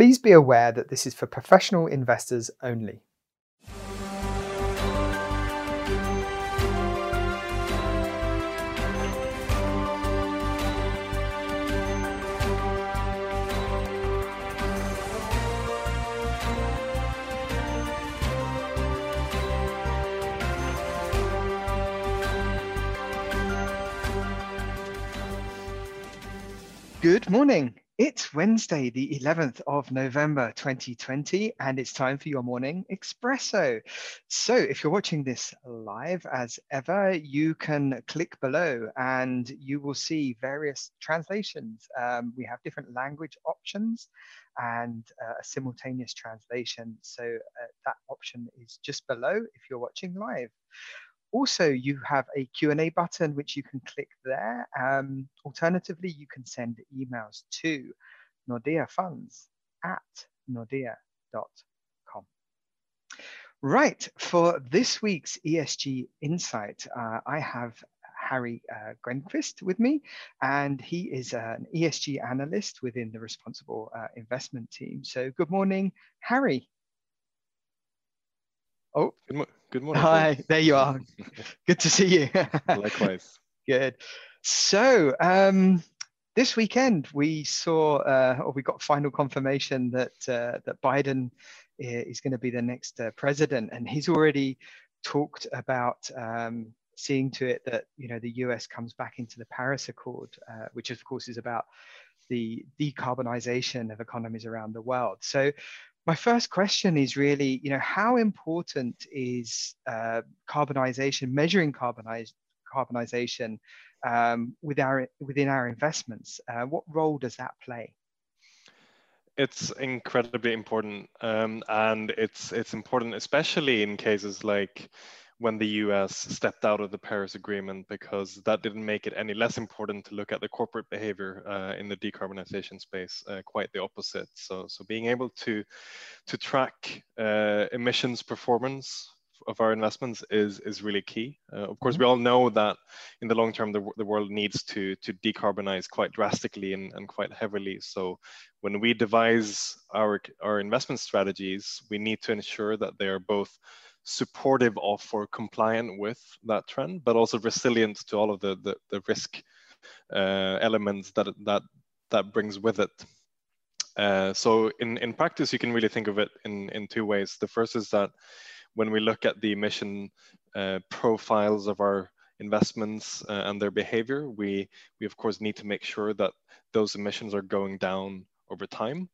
Please be aware that this is for professional investors only. Good morning. It's Wednesday, the 11th of November 2020, and it's time for your morning espresso. So, if you're watching this live as ever, you can click below and you will see various translations. Um, we have different language options and uh, a simultaneous translation. So, uh, that option is just below if you're watching live. Also, you have a Q&A button which you can click there. Um, alternatively, you can send emails to Nordea Funds at nordea.com. Right, for this week's ESG Insight, uh, I have Harry uh, Grenqvist with me, and he is an ESG analyst within the Responsible uh, Investment team. So, good morning, Harry. Oh, good, mo- good morning. Hi, there you are. good to see you. Likewise. Good. So, um, this weekend we saw, uh, or we got final confirmation that uh, that Biden is going to be the next uh, president, and he's already talked about um, seeing to it that you know the U.S. comes back into the Paris Accord, uh, which of course is about the decarbonization of economies around the world. So my first question is really, you know, how important is uh, carbonization, measuring carbonize, carbonization um, with our, within our investments? Uh, what role does that play? It's incredibly important, um, and it's it's important, especially in cases like when the US stepped out of the Paris Agreement because that didn't make it any less important to look at the corporate behavior uh, in the decarbonization space. Uh, quite the opposite. So, so being able to to track uh, emissions performance of our investments is is really key. Uh, of course, mm-hmm. we all know that in the long term, the, the world needs to to decarbonize quite drastically and, and quite heavily. So when we devise our our investment strategies, we need to ensure that they are both supportive of or compliant with that trend, but also resilient to all of the, the, the risk uh, elements that, that, that brings with it. Uh, so in, in practice, you can really think of it in, in two ways. The first is that when we look at the emission uh, profiles of our investments uh, and their behavior, we, we of course need to make sure that those emissions are going down over time.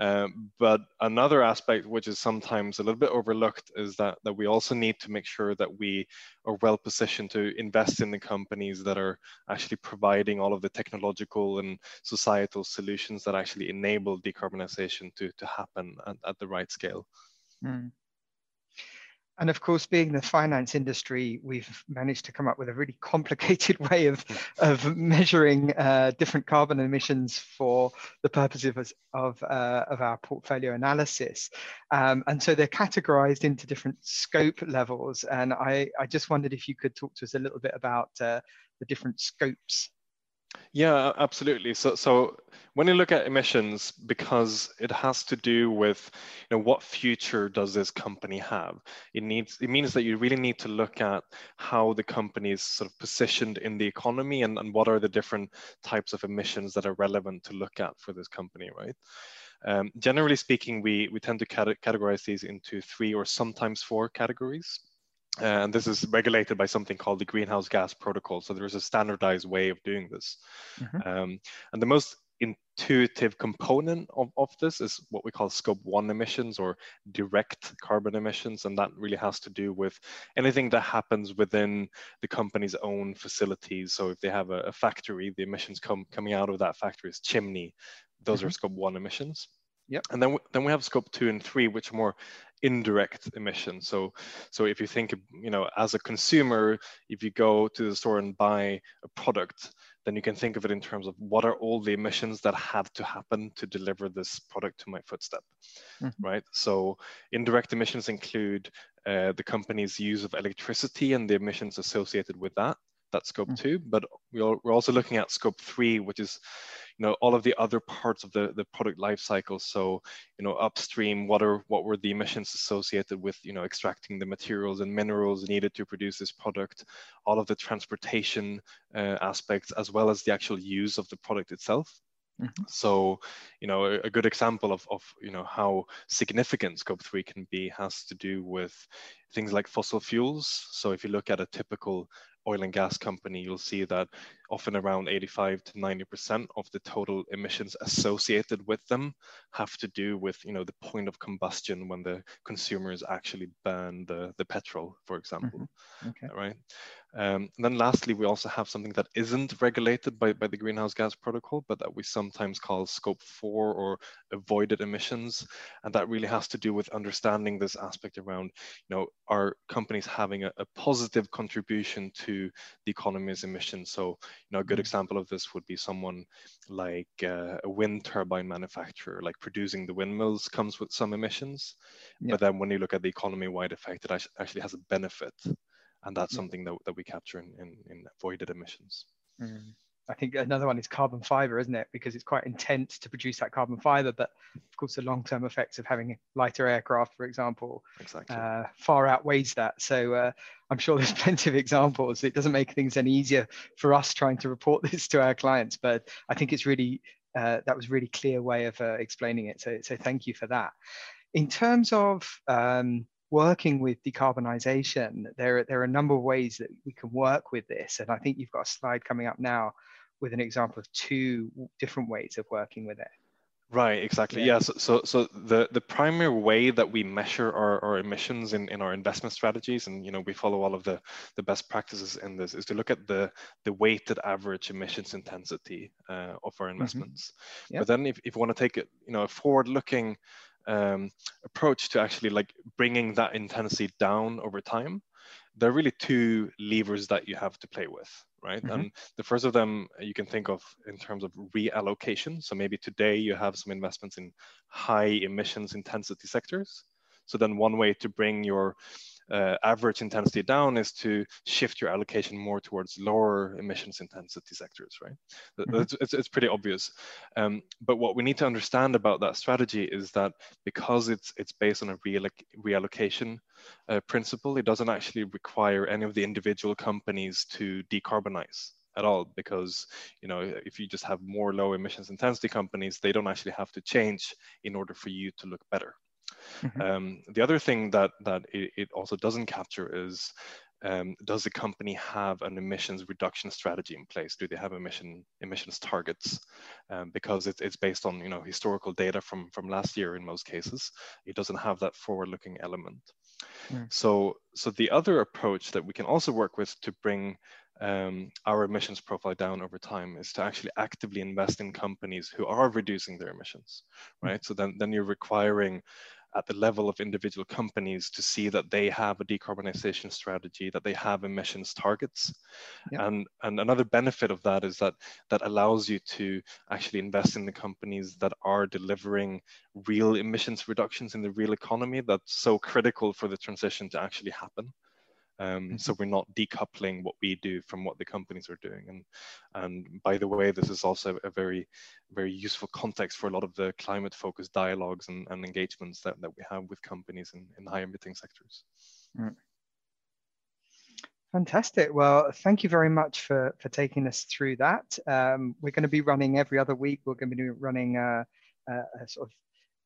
Um, but another aspect, which is sometimes a little bit overlooked, is that, that we also need to make sure that we are well positioned to invest in the companies that are actually providing all of the technological and societal solutions that actually enable decarbonization to, to happen at, at the right scale. Mm. And of course, being the finance industry, we've managed to come up with a really complicated way of, of measuring uh, different carbon emissions for the purposes of, uh, of our portfolio analysis. Um, and so they're categorized into different scope levels. And I, I just wondered if you could talk to us a little bit about uh, the different scopes yeah, absolutely. So, so when you look at emissions, because it has to do with, you know, what future does this company have? It needs, it means that you really need to look at how the company is sort of positioned in the economy and, and what are the different types of emissions that are relevant to look at for this company, right? Um, generally speaking, we, we tend to categorize these into three or sometimes four categories and this is regulated by something called the greenhouse gas protocol so there's a standardized way of doing this mm-hmm. um, and the most intuitive component of, of this is what we call scope one emissions or direct carbon emissions and that really has to do with anything that happens within the company's own facilities so if they have a, a factory the emissions come coming out of that factory is chimney those mm-hmm. are scope one emissions yeah. And then, then we have scope two and three, which are more indirect emissions. So, so if you think, you know, as a consumer, if you go to the store and buy a product, then you can think of it in terms of what are all the emissions that have to happen to deliver this product to my footstep, mm-hmm. right? So indirect emissions include uh, the company's use of electricity and the emissions associated with that. That's scope mm. two, but we're also looking at scope three, which is you know all of the other parts of the, the product life cycle so you know upstream what are what were the emissions associated with you know extracting the materials and minerals needed to produce this product all of the transportation uh, aspects as well as the actual use of the product itself Mm-hmm. So, you know, a, a, good example of, of, you know, how significant scope three can be has to do with things like fossil fuels. So if you look at a typical oil and gas company, you'll see that often around 85 to 90% of the total emissions associated with them have to do with, you know, the point of combustion when the consumers actually burn the, the petrol, for example, mm-hmm. okay. right? Um, and then lastly, we also have something that isn't regulated by, by the Greenhouse Gas Protocol, but that we sometimes call scope four or avoided emissions. And that really has to do with understanding this aspect around, you know, are companies having a, a positive contribution to the economy's emissions? So, you know, a good mm-hmm. example of this would be someone like uh, a wind turbine manufacturer, like producing the windmills comes with some emissions. Yeah. But then when you look at the economy-wide effect, it actually has a benefit and that's something that, that we capture in, in, in avoided emissions. Mm. I think another one is carbon fiber, isn't it? Because it's quite intense to produce that carbon fiber, but of course the long-term effects of having lighter aircraft, for example, exactly. uh, far outweighs that. So uh, I'm sure there's plenty of examples. It doesn't make things any easier for us trying to report this to our clients, but I think it's really uh, that was really clear way of uh, explaining it. So so thank you for that. In terms of um, working with decarbonisation, there, there are a number of ways that we can work with this. And I think you've got a slide coming up now with an example of two different ways of working with it. Right, exactly. Yeah. yeah. so, so, so the, the primary way that we measure our, our emissions in, in our investment strategies, and you know, we follow all of the, the best practices in this, is to look at the, the weighted average emissions intensity uh, of our mm-hmm. investments. Mm-hmm. Yep. But then if, if you want to take it, you know, a forward-looking um, approach to actually like bringing that intensity down over time, there are really two levers that you have to play with, right? Mm-hmm. And the first of them you can think of in terms of reallocation. So maybe today you have some investments in high emissions intensity sectors. So then one way to bring your uh, average intensity down is to shift your allocation more towards lower emissions intensity sectors, right? Mm-hmm. It's, it's, it's, pretty obvious. Um, but what we need to understand about that strategy is that because it's, it's based on a realloc- reallocation uh, principle, it doesn't actually require any of the individual companies to decarbonize at all because you know if you just have more low emissions intensity companies they don't actually have to change in order for you to look better Mm-hmm. Um, the other thing that that it, it also doesn't capture is um, does the company have an emissions reduction strategy in place? Do they have emission emissions targets? Um, because it, it's based on you know historical data from from last year in most cases. It doesn't have that forward-looking element. Mm. So so the other approach that we can also work with to bring um, our emissions profile down over time is to actually actively invest in companies who are reducing their emissions, mm. right? So then then you're requiring at the level of individual companies to see that they have a decarbonization strategy, that they have emissions targets. Yeah. And, and another benefit of that is that that allows you to actually invest in the companies that are delivering real emissions reductions in the real economy that's so critical for the transition to actually happen. Um, mm-hmm. so we're not decoupling what we do from what the companies are doing. And, and by the way, this is also a very, very useful context for a lot of the climate focused dialogues and, and engagements that, that we have with companies in, in high emitting sectors. Mm. Fantastic. Well, thank you very much for, for taking us through that. Um, we're going to be running every other week. We're going to be running a, a, a sort of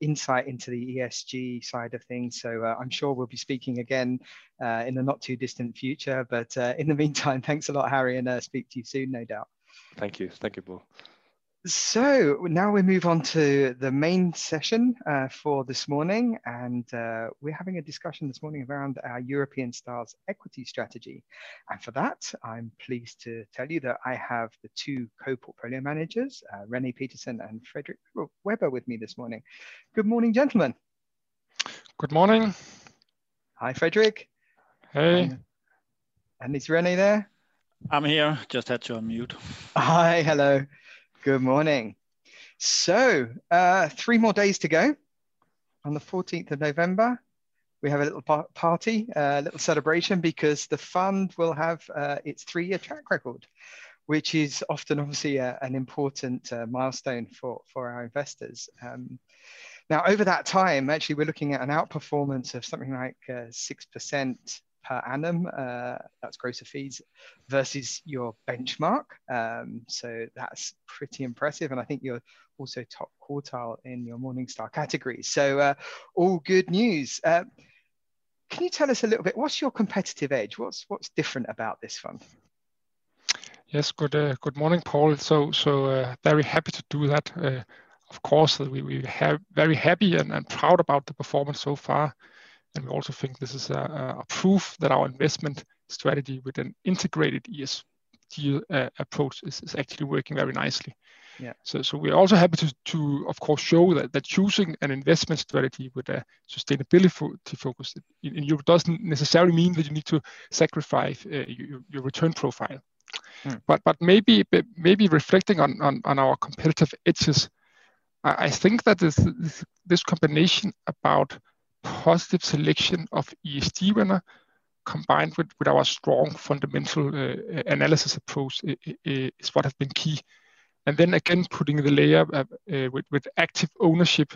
insight into the ESG side of things. So uh, I'm sure we'll be speaking again uh, in the not too distant future. But uh, in the meantime, thanks a lot, Harry, and uh, speak to you soon, no doubt. Thank you. Thank you, Paul. So now we move on to the main session uh, for this morning, and uh, we're having a discussion this morning around our European Stars equity strategy. And for that, I'm pleased to tell you that I have the two co-portfolio managers, uh, Rene Peterson and Frederick Weber with me this morning. Good morning, gentlemen. Good morning. Hi, Frederick. Hey. And, and is Rene there? I'm here, just had to unmute. Hi, hello. Good morning. So, uh, three more days to go. On the 14th of November, we have a little par- party, a little celebration because the fund will have uh, its three-year track record, which is often obviously a, an important uh, milestone for for our investors. Um, now, over that time, actually, we're looking at an outperformance of something like uh, six percent per annum. Uh, that's of fees versus your benchmark. Um, so that's pretty impressive. And I think you're also top quartile in your Morningstar category. So uh, all good news. Uh, can you tell us a little bit? What's your competitive edge? What's what's different about this fund? Yes, good uh, good morning, Paul. So so uh, very happy to do that. Uh, of course, we we have very happy and, and proud about the performance so far. And we also think this is a, a proof that our investment strategy with an integrated ESG uh, approach is, is, actually working very nicely. Yeah. So, so we're also happy to, to of course, show that, that choosing an investment strategy with a sustainability focus in, in Europe doesn't necessarily mean that you need to sacrifice uh, your, your return profile. Hmm. But but maybe maybe reflecting on, on, on our competitive edges, I, I think that this, this, this combination about positive selection of ESG winner combined with, with our strong fundamental uh, analysis approach is what has been key. And then again, putting the layer uh, uh, with, with active ownership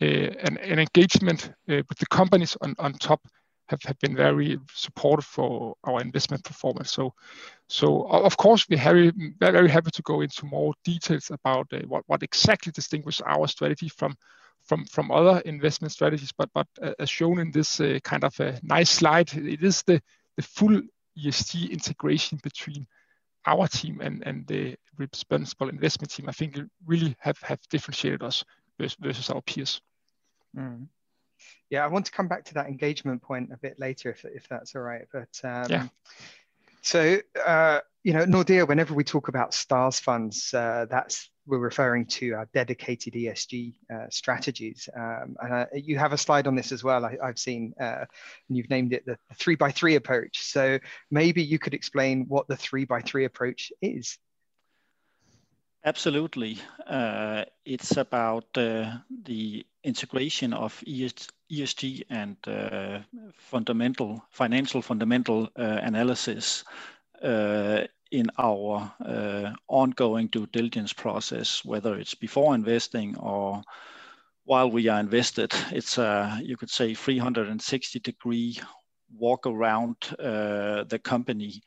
and, and engagement with the companies on, on top have, have been very supportive for our investment performance. So, so of course, we're very, very happy to go into more details about uh, what, what exactly distinguishes our strategy from from from other investment strategies. But but uh, as shown in this uh, kind of a nice slide, it is the the full ESG integration between our team and and the responsible investment team. I think it really have have differentiated us versus, versus our peers. Mm. Yeah, I want to come back to that engagement point a bit later, if if that's all right. But um, yeah. So, uh, you know, Nordea, whenever we talk about stars funds, uh, that's we're referring to our dedicated ESG uh, strategies. Um, and uh, you have a slide on this as well, I, have seen, uh, and you've named it the three by three approach. So maybe you could explain what the three by three approach is. Absolutely. Uh, it's about uh, the integration of ESG and uh, fundamental financial fundamental analysis in our uh, ongoing due diligence process, whether it's before investing or while we are invested. It's a, you could say, 360 degree walk around uh, the company.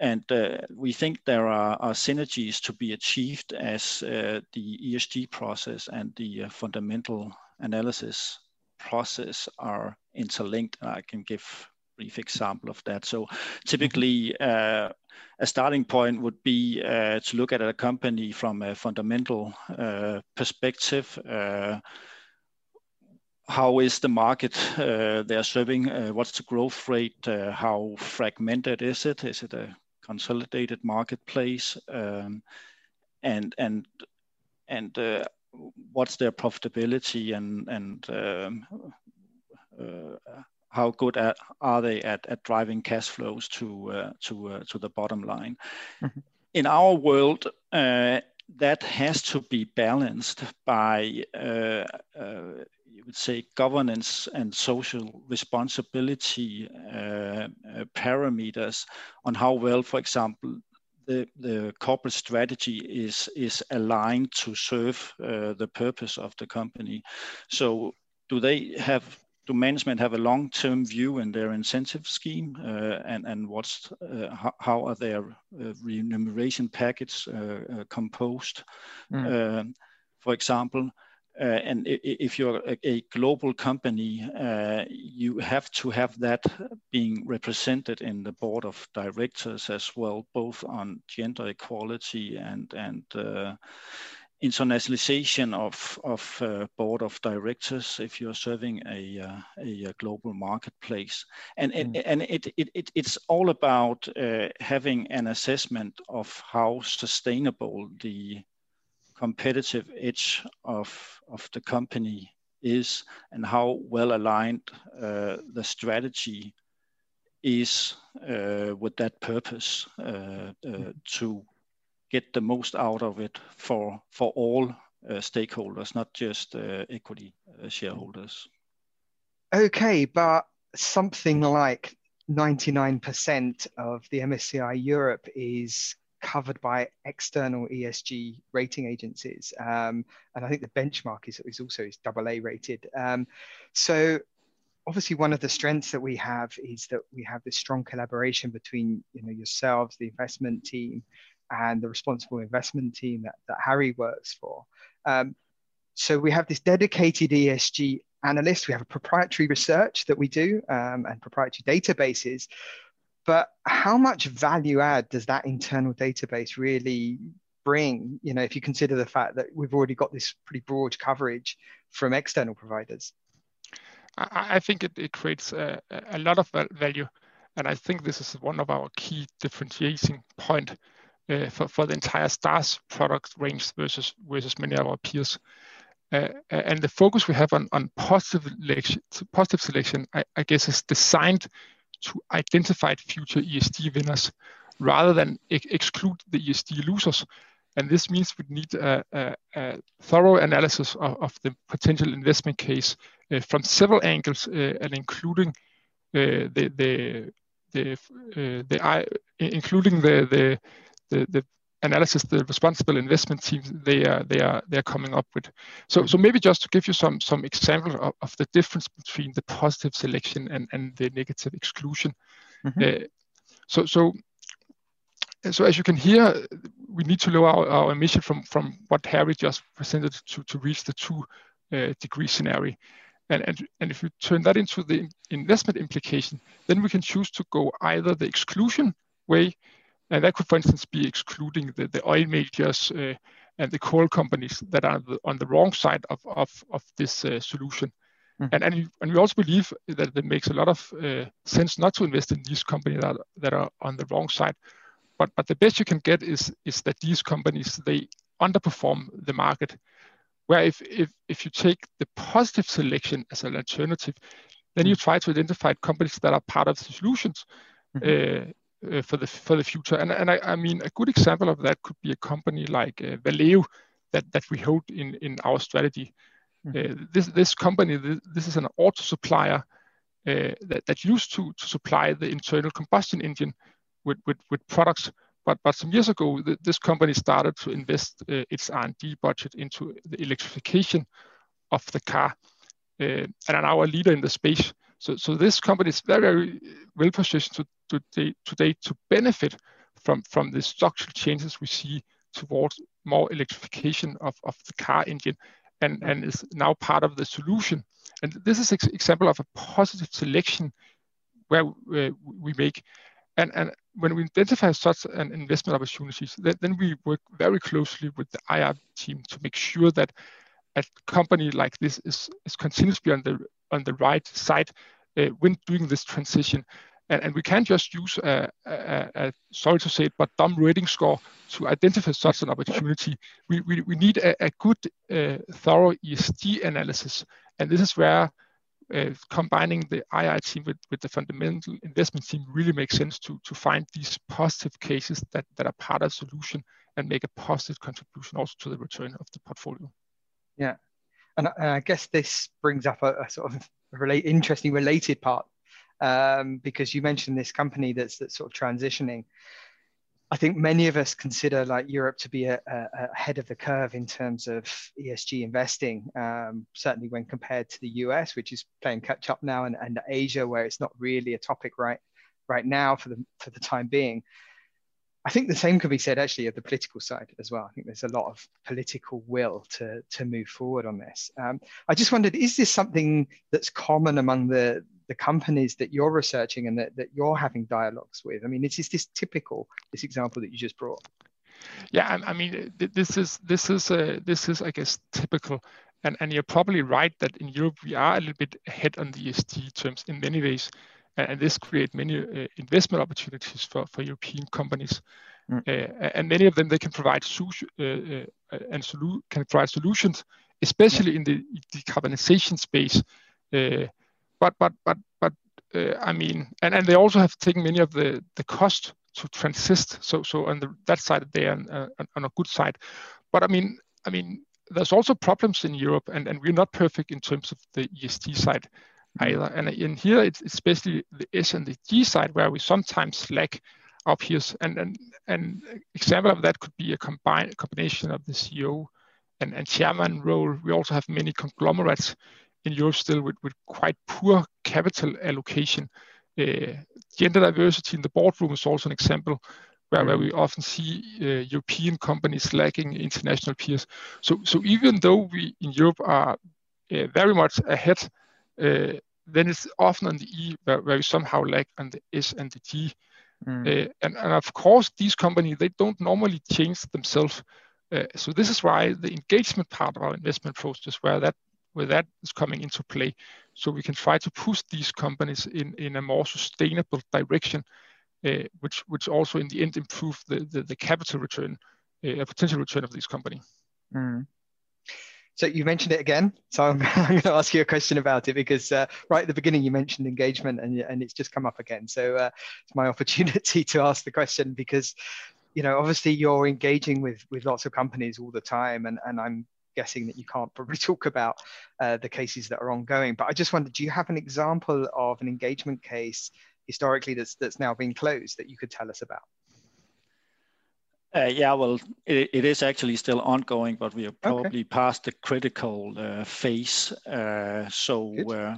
And uh, we think there are, synergies to be achieved as uh, the ESG process and the uh, fundamental analysis process are interlinked. I can give brief example of that. So typically, uh, a starting point would be uh, to look at a company from a fundamental uh, perspective. How is the market they're serving? What's the growth rate? how fragmented is it? Is it a consolidated marketplace? Um, and and and what's their profitability and and um, how good are they at, at driving cash flows to uh, to uh, to the bottom line. Mm-hmm. In our world, uh, that has to be balanced by uh, uh, say governance and social responsibility uh, parameters on how well, for example, the, the corporate strategy is is aligned to serve the purpose of the company. So do they have do management have a long-term view in their incentive scheme uh, and and what's uh, how, how, are their uh, remuneration packets uh, uh, composed mm. Um, for example uh, and if you're a, global company you have to have that being represented in the board of directors as well both on gender equality and and internationalization of, of uh, board of directors if you're serving a, uh, a, global marketplace. And, mm. and it, it, it, it's all about uh, having an assessment of how sustainable the competitive edge of, of the company is and how well aligned uh, the strategy is uh, with that purpose uh, mm. to get the most out of it for for all uh, stakeholders, not just uh, equity uh, shareholders. okay, but something like 99% of the MSCI Europe is covered by external ESG rating agencies. Um, and I think the benchmark is, is also is double A rated. Um, so obviously one of the strengths that we have is that we have this strong collaboration between you know yourselves, the investment team, and the responsible investment team that, that Harry works for. Um, so we have this dedicated ESG analyst. We have a proprietary research that we do um, and proprietary databases but how much value add does that internal database really bring? You know if you consider the fact that we've already got this pretty broad coverage from external providers. I, I think it, it creates a, a, lot of value and i think this is one of our key differentiating point uh, for, for the entire stars product range versus versus many of our peers. Uh, and the focus we have on, on positive selection, positive selection I, I guess is designed to identify future ESG winners rather than ex exclude the ESG losers. And this means we need a, a, a thorough analysis of, of, the potential investment case uh, from several angles uh, and including uh, the the the, uh, the including the the, the analysis the responsible investment teams they are they are they are coming up with. So so maybe just to give you some some example of, of the difference between the positive selection and and the negative exclusion. Mm-hmm. Uh, so so so as you can hear, we need to lower our, our emission from from what Harry just presented to to reach the two uh, degree scenario. And, and, and if you turn that into the investment implication, then we can choose to go either the exclusion way, and that could, for instance, be excluding the, the oil majors uh, and the coal companies that are the, on the wrong side of, of, of this uh, solution. Mm. And, and, and we also believe that it makes a lot of uh, sense not to invest in these companies that, that are on the wrong side. But, but the best you can get is, is that these companies, they underperform the market. Where if, if, if you take the positive selection as an alternative, then you mm. try to identify companies that are part of the solutions. Mm-hmm. Uh, uh, for the for the future. And and I, I, mean a good example of that could be a company like uh, Valeo that that we hold in in our strategy. Mm-hmm. Uh, this this company this, this, is an auto supplier uh, that that used to to supply the internal combustion engine with with, with products. But, but some years ago, the, this company started to invest uh, its R&D budget into the electrification of the car, uh, and are now a leader in the space. So, so this company is very, very well positioned to, today, today to benefit from, from the structural changes we see towards more electrification of, of the car engine and, and is now part of the solution. And this is an ex example of a positive selection where uh, we make. And, and when we identify such an investment opportunities, then, then we work very closely with the IR team to make sure that a company like this is, is be on the on the right side uh, when doing this transition. And, and we can't just use a, a, a, sorry to say it, but dumb rating score to identify such an opportunity. We, we, we need a, a good, uh, thorough ESG analysis. And this is where uh, combining the IR team with, with the fundamental investment team really makes sense to, to find these positive cases that, that are part of the solution and make a positive contribution also to the return of the portfolio. Yeah. And I guess this brings up a, a sort of relate, interesting related part um, because you mentioned this company that's that's sort of transitioning. I think many of us consider like Europe to be a, a, ahead of the curve in terms of ESG investing, um, certainly when compared to the US, which is playing catch up now, and, and Asia, where it's not really a topic right right now for the for the time being. I think the same can be said actually of the political side as well. I think there's a lot of political will to, to move forward on this. Um, I just wondered, is this something that's common among the, the companies that you're researching and that, that you're having dialogues with? I mean, is this typical, this example that you just brought? Yeah, I mean, this is this is uh, this is I guess typical, and and you're probably right that in Europe we are a little bit ahead on the ESG terms in many ways and this create many uh, investment opportunities for, for European companies. Mm. Uh, and many of them they can provide uh, uh, and solu- can provide solutions, especially in the decarbonization space. Uh, but but but but uh, I mean, and, and they also have taken many of the the cost to transist. So so on the that side they are on, on a good side. But I mean I mean there's also problems in Europe, and, and we're not perfect in terms of the ESG side. either. And in here, it's especially the S and the G side where we sometimes lack our peers. And an and example of that could be a combine, combination of the CEO and, and chairman role. We also have many conglomerates in Europe still with, with quite poor capital allocation. Uh, gender diversity in the boardroom is also an example where, where we often see uh, European companies lacking international peers. So, so even though we in Europe are uh, very much ahead, uh, then it's often on the E where, where we somehow lack on the S and the G. Mm. Uh, and, and of course, these companies, they don't normally change themselves. Uh, so this is why the engagement part of our investment process, where that where that is coming into play, so we can try to push these companies in, in a more sustainable direction, uh, which which also in the end improve the, the, the capital return, uh, a potential return of this company. Mm. So you mentioned it again. So I'm, I'm going to ask you a question about it because uh, right at the beginning you mentioned engagement and, and it's just come up again. So uh, it's my opportunity to ask the question because, you know, obviously you're engaging with with lots of companies all the time, and and I'm guessing that you can't probably talk about uh, the cases that are ongoing. But I just wondered, do you have an example of an engagement case historically that's that's now been closed that you could tell us about? Uh, yeah, well, it, it is actually still ongoing, but we are probably okay. past the critical uh, phase. Uh, so uh,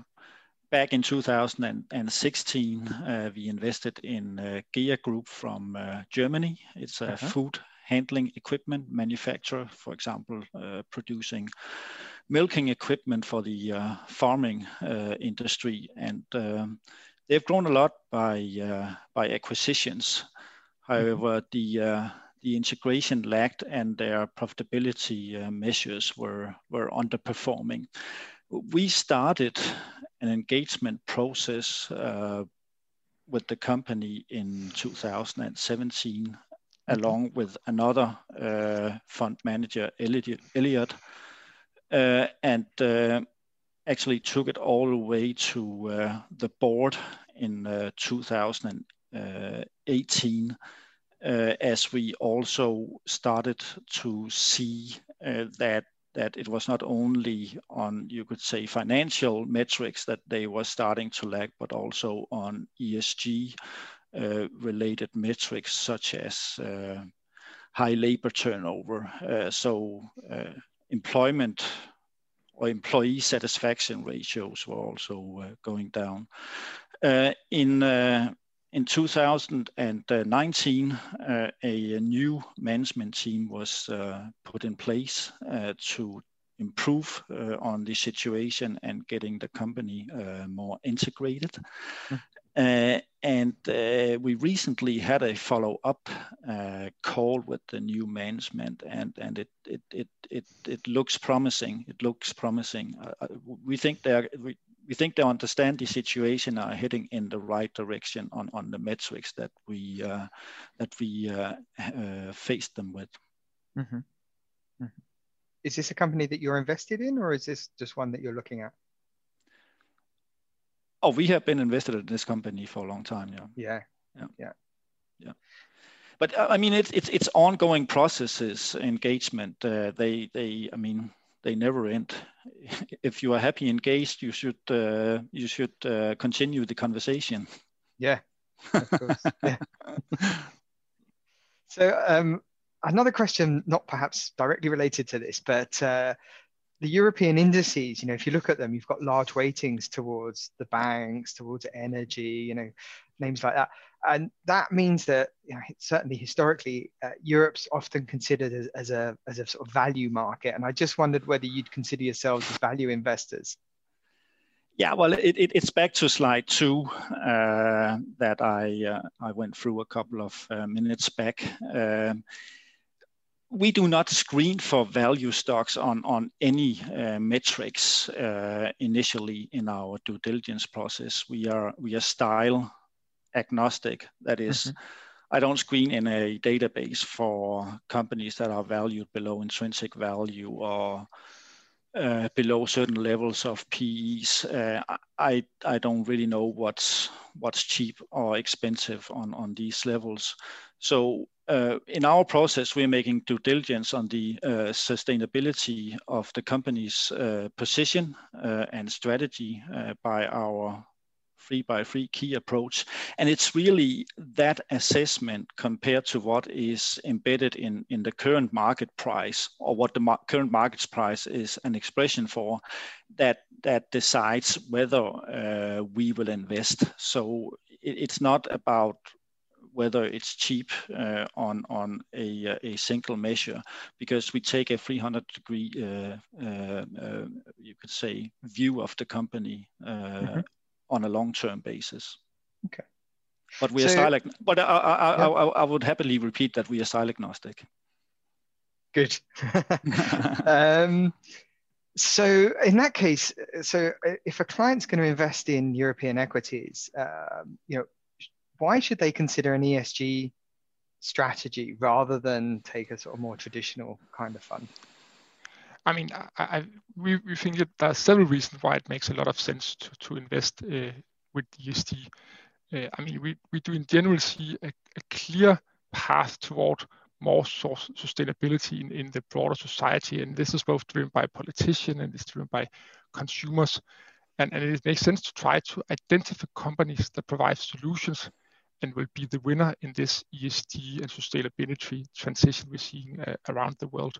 back in 2016, uh, we invested in uh, GEA Group from Germany. It's a -huh. food handling equipment manufacturer, for example, producing milking equipment for the farming industry. And um, they've grown a lot by, by acquisitions. Mm-hmm. However, mm -hmm. the the integration lacked and their profitability uh, measures were, were underperforming. We started an engagement process uh, with the company in 2017, along with another uh, fund manager, Elliott, uh, and uh, actually took it all the way to the board in 2018 uh, as we also started to see that that it was not only on you could say financial metrics that they were starting to lag, but also on ESG related metrics such as uh, high labor turnover. Uh, so uh, employment or employee satisfaction ratios were also going down. in in 2019, uh, a new management team was uh, put in place uh, to improve uh, on the situation and getting the company uh, more integrated. Mm. And we recently had a follow-up call with the new management, and and it it it it, it looks promising. It looks promising. we think they are. We, we think they understand the situation are heading in the right direction on, on the metrics that we uh, that we uh, uh, faced them with. Mm-hmm. Mm-hmm. Is this a company that you're invested in, or is this just one that you're looking at? Oh, we have been invested in this company for a long time. Yeah. Yeah. Yeah. Yeah. yeah. But uh, I mean, it's it's it's ongoing processes, engagement. Uh, they they I mean they never end. If you are happy engaged, you should uh, you should uh, continue the conversation. Yeah, of course. yeah. so um, another question, not perhaps directly related to this, but uh, the European indices, you know, if you look at them, you've got large weightings towards the banks, towards energy, you know, names like that. And that means that you know, certainly historically, uh, Europe's often considered as, as, a, as a sort of value market. And I just wondered whether you'd consider yourselves as value investors. Yeah, well, it, it, it's back to slide two uh, that I, uh, I went through a couple of uh, minutes back. Um, we do not screen for value stocks on, on any uh, metrics uh, initially in our due diligence process. We are, we are style agnostic. That is, mm-hmm. I don't screen in a database for companies that are valued below intrinsic value or uh, below certain levels of PEs. Uh, I I don't really know what's what's cheap or expensive on on these levels. So uh, in our process, we're making due diligence on the uh, sustainability of the company's uh, position uh, and strategy uh, by our three by three key approach. And it's really that assessment compared to what is embedded in, in the current market price or what the mar current market price is an expression for that, that decides whether we will invest. So it, it's not about whether it's cheap uh, on on a, a single measure because we take a 300 degree uh, uh, uh, you could say view of the company uh, mm-hmm. on a long term basis. Okay. But we are so, style but I, I, yeah. I, I, would happily repeat that we are style agnostic. Good. um, so in that case, so if a client's going to invest in European equities, um, you know, why should they consider an ESG strategy rather than take a sort of more traditional kind of fund? I mean, I, I, we, we think that there are several reasons why it makes a lot of sense to, to invest uh, with ESG. Uh, I mean, we, we do in general see a, a clear path toward more sustainability in, in the broader society. And this is both driven by politicians and it's driven by consumers. And, and it makes sense to try to identify companies that provide solutions and will be the winner in this ESG and sustainability transition we're seeing uh, around the world.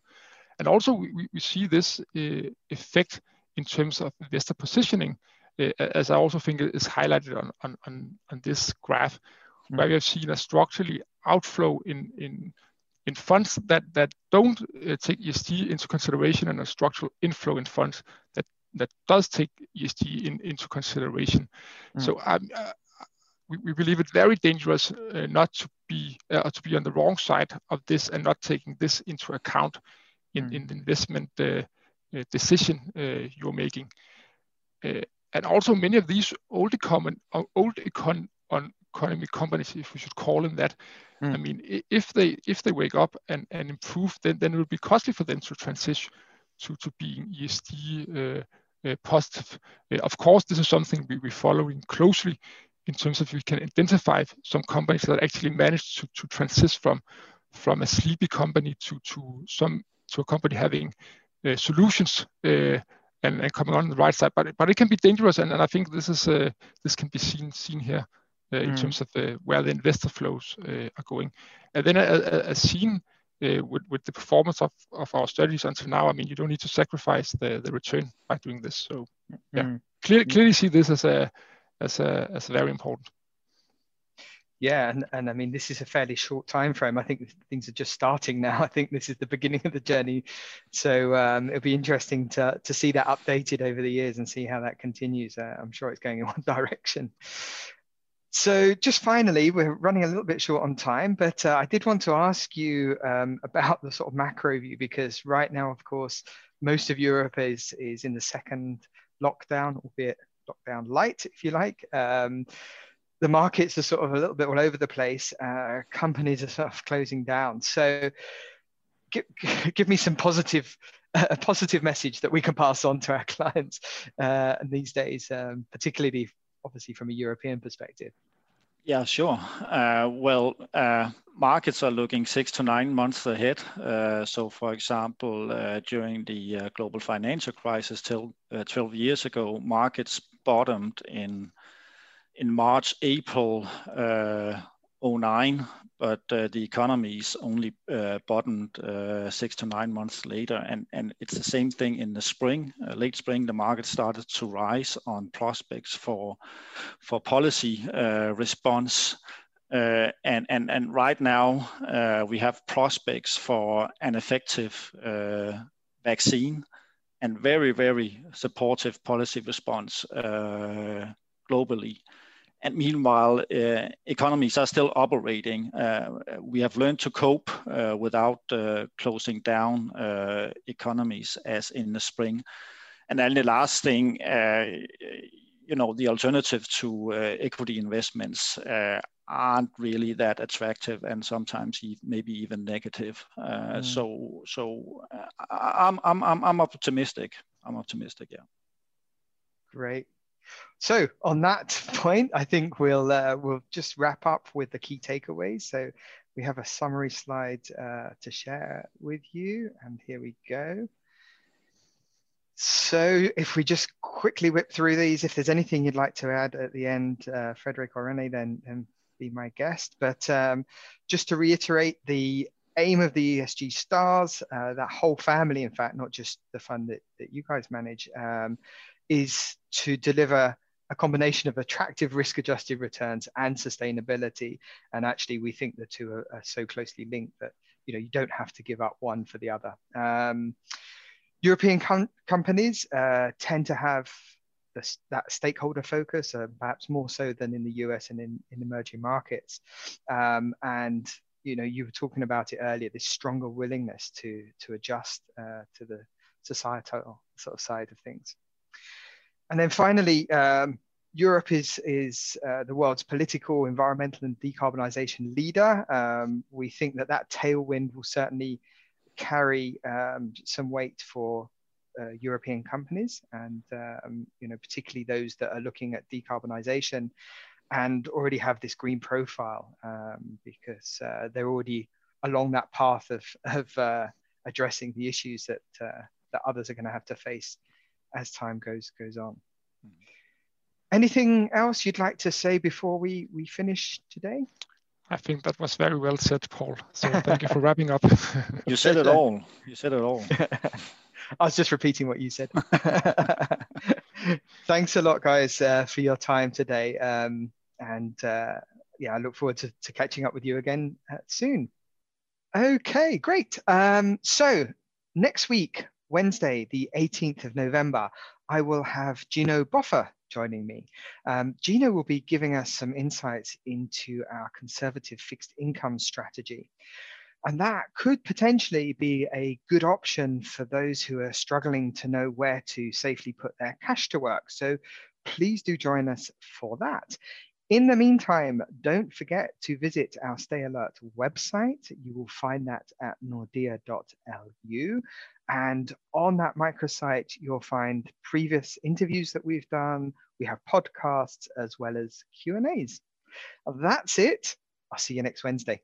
And also we, we see this uh, effect in terms of investor positioning, uh, as I also think is highlighted on, on, on, on this graph, mm. where we have seen a structurally outflow in, in, in funds that, that don't uh, take ESG into consideration and a structural inflow in funds that, that does take ESG in, into consideration. Mm. So um, uh, we, we believe it's very dangerous uh, not to be uh, to be on the wrong side of this and not taking this into account in, mm. in the investment uh, uh decision uh, you're making. Uh, and also many of these old econ old econ on economy companies, if we should call them that, mm. I mean, if they if they wake up and, and improve, then, then it will be costly for them to transition to, to being ESG positive. of course, this is something we, we're following closely in terms of we can identify some companies that actually managed to, to transition from from a sleepy company to to some to a company having uh, solutions uh, and, and coming on the right side. But but it can be dangerous, and, and I think this is uh, this can be seen seen here uh, in mm. terms of uh, where the investor flows uh, are going. And then as seen with with the performance of, of our studies until now, I mean, you don't need to sacrifice the, the return by doing this. So yeah, mm. clearly clearly see this as a as a as very important. Yeah, and, and I mean this is a fairly short time frame. I think things are just starting now. I think this is the beginning of the journey, so um, it'll be interesting to to see that updated over the years and see how that continues. Uh, I'm sure it's going in one direction. So just finally, we're running a little bit short on time, but uh, I did want to ask you um, about the sort of macro view because right now, of course, most of Europe is is in the second lockdown, albeit lockdown light, if you like. Um, the markets are sort of a little bit all over the place. Uh, companies are sort of closing down. So, give, give me some positive, a positive message that we can pass on to our clients uh, these days, um, particularly obviously from a European perspective. Yeah, sure. Uh, well, uh, markets are looking six to nine months ahead. Uh, so, for example, uh, during the uh, global financial crisis till uh, 12 years ago, markets bottomed in in March, April 09, but uh, the economies only uh, bottomed uh, six to nine months later. And, and it's the same thing in the spring. Uh, late spring, the market started to rise on prospects for, for policy uh, response. Uh, and, and, and right now, we have prospects for an effective vaccine and very, very supportive policy response globally. And meanwhile, uh, economies are still operating. Uh, we have learned to cope uh, without uh, closing down uh, economies as in the spring. And then the last thing, uh, you know, the alternative to equity investments aren't really that attractive and sometimes maybe even negative. Mm. So, so I'm, I'm, I'm, I'm optimistic. I'm optimistic, yeah. Great. So on that point, I think we'll uh, we'll just wrap up with the key takeaways. So we have a summary slide uh, to share with you. And here we go. So if we just quickly whip through these, if there's anything you'd like to add at the end, uh, Frederick or Rene, then, then be my guest. But um, just to reiterate, the aim of the ESG stars, uh, that whole family, in fact, not just the fund that, that you guys manage, um, is to deliver a combination of attractive risk adjusted returns and sustainability. And actually, we think the two are, are, so closely linked that you know you don't have to give up one for the other. Um, European com- companies uh, tend to have this, that stakeholder focus, uh, perhaps more so than in the US and in, in emerging markets. Um, and you know, you were talking about it earlier. This stronger willingness to to adjust uh, to the societal sort of side of things. And then finally, um, Europe is, is uh, the world's political, environmental, and decarbonisation leader. Um, we think that that tailwind will certainly carry um, some weight for European companies, and um, you know particularly those that are looking at decarbonisation and already have this green profile um, because uh, they're already along that path of, of uh, addressing the issues that uh, that others are going to have to face as time goes goes on. Anything else you'd like to say before we we finish today? I think that was very well said, Paul. So thank you for wrapping up. you said it all. You said it all. I was just repeating what you said. Thanks a lot, guys, uh, for your time today. Um, and uh, yeah, I look forward to, to, catching up with you again uh, soon. Okay, great. Um, so next week, Wednesday, the 18th of November, I will have Gino Boffa joining me. Um, Gino will be giving us some insights into our conservative fixed income strategy. And that could potentially be a good option for those who are struggling to know where to safely put their cash to work. So please do join us for that. In the meantime, don't forget to visit our Stay Alert website. You will find that at nordea.lu. And on that microsite, you'll find previous interviews that we've done. We have podcasts as well as Q&As. That's it. I'll see you next Wednesday.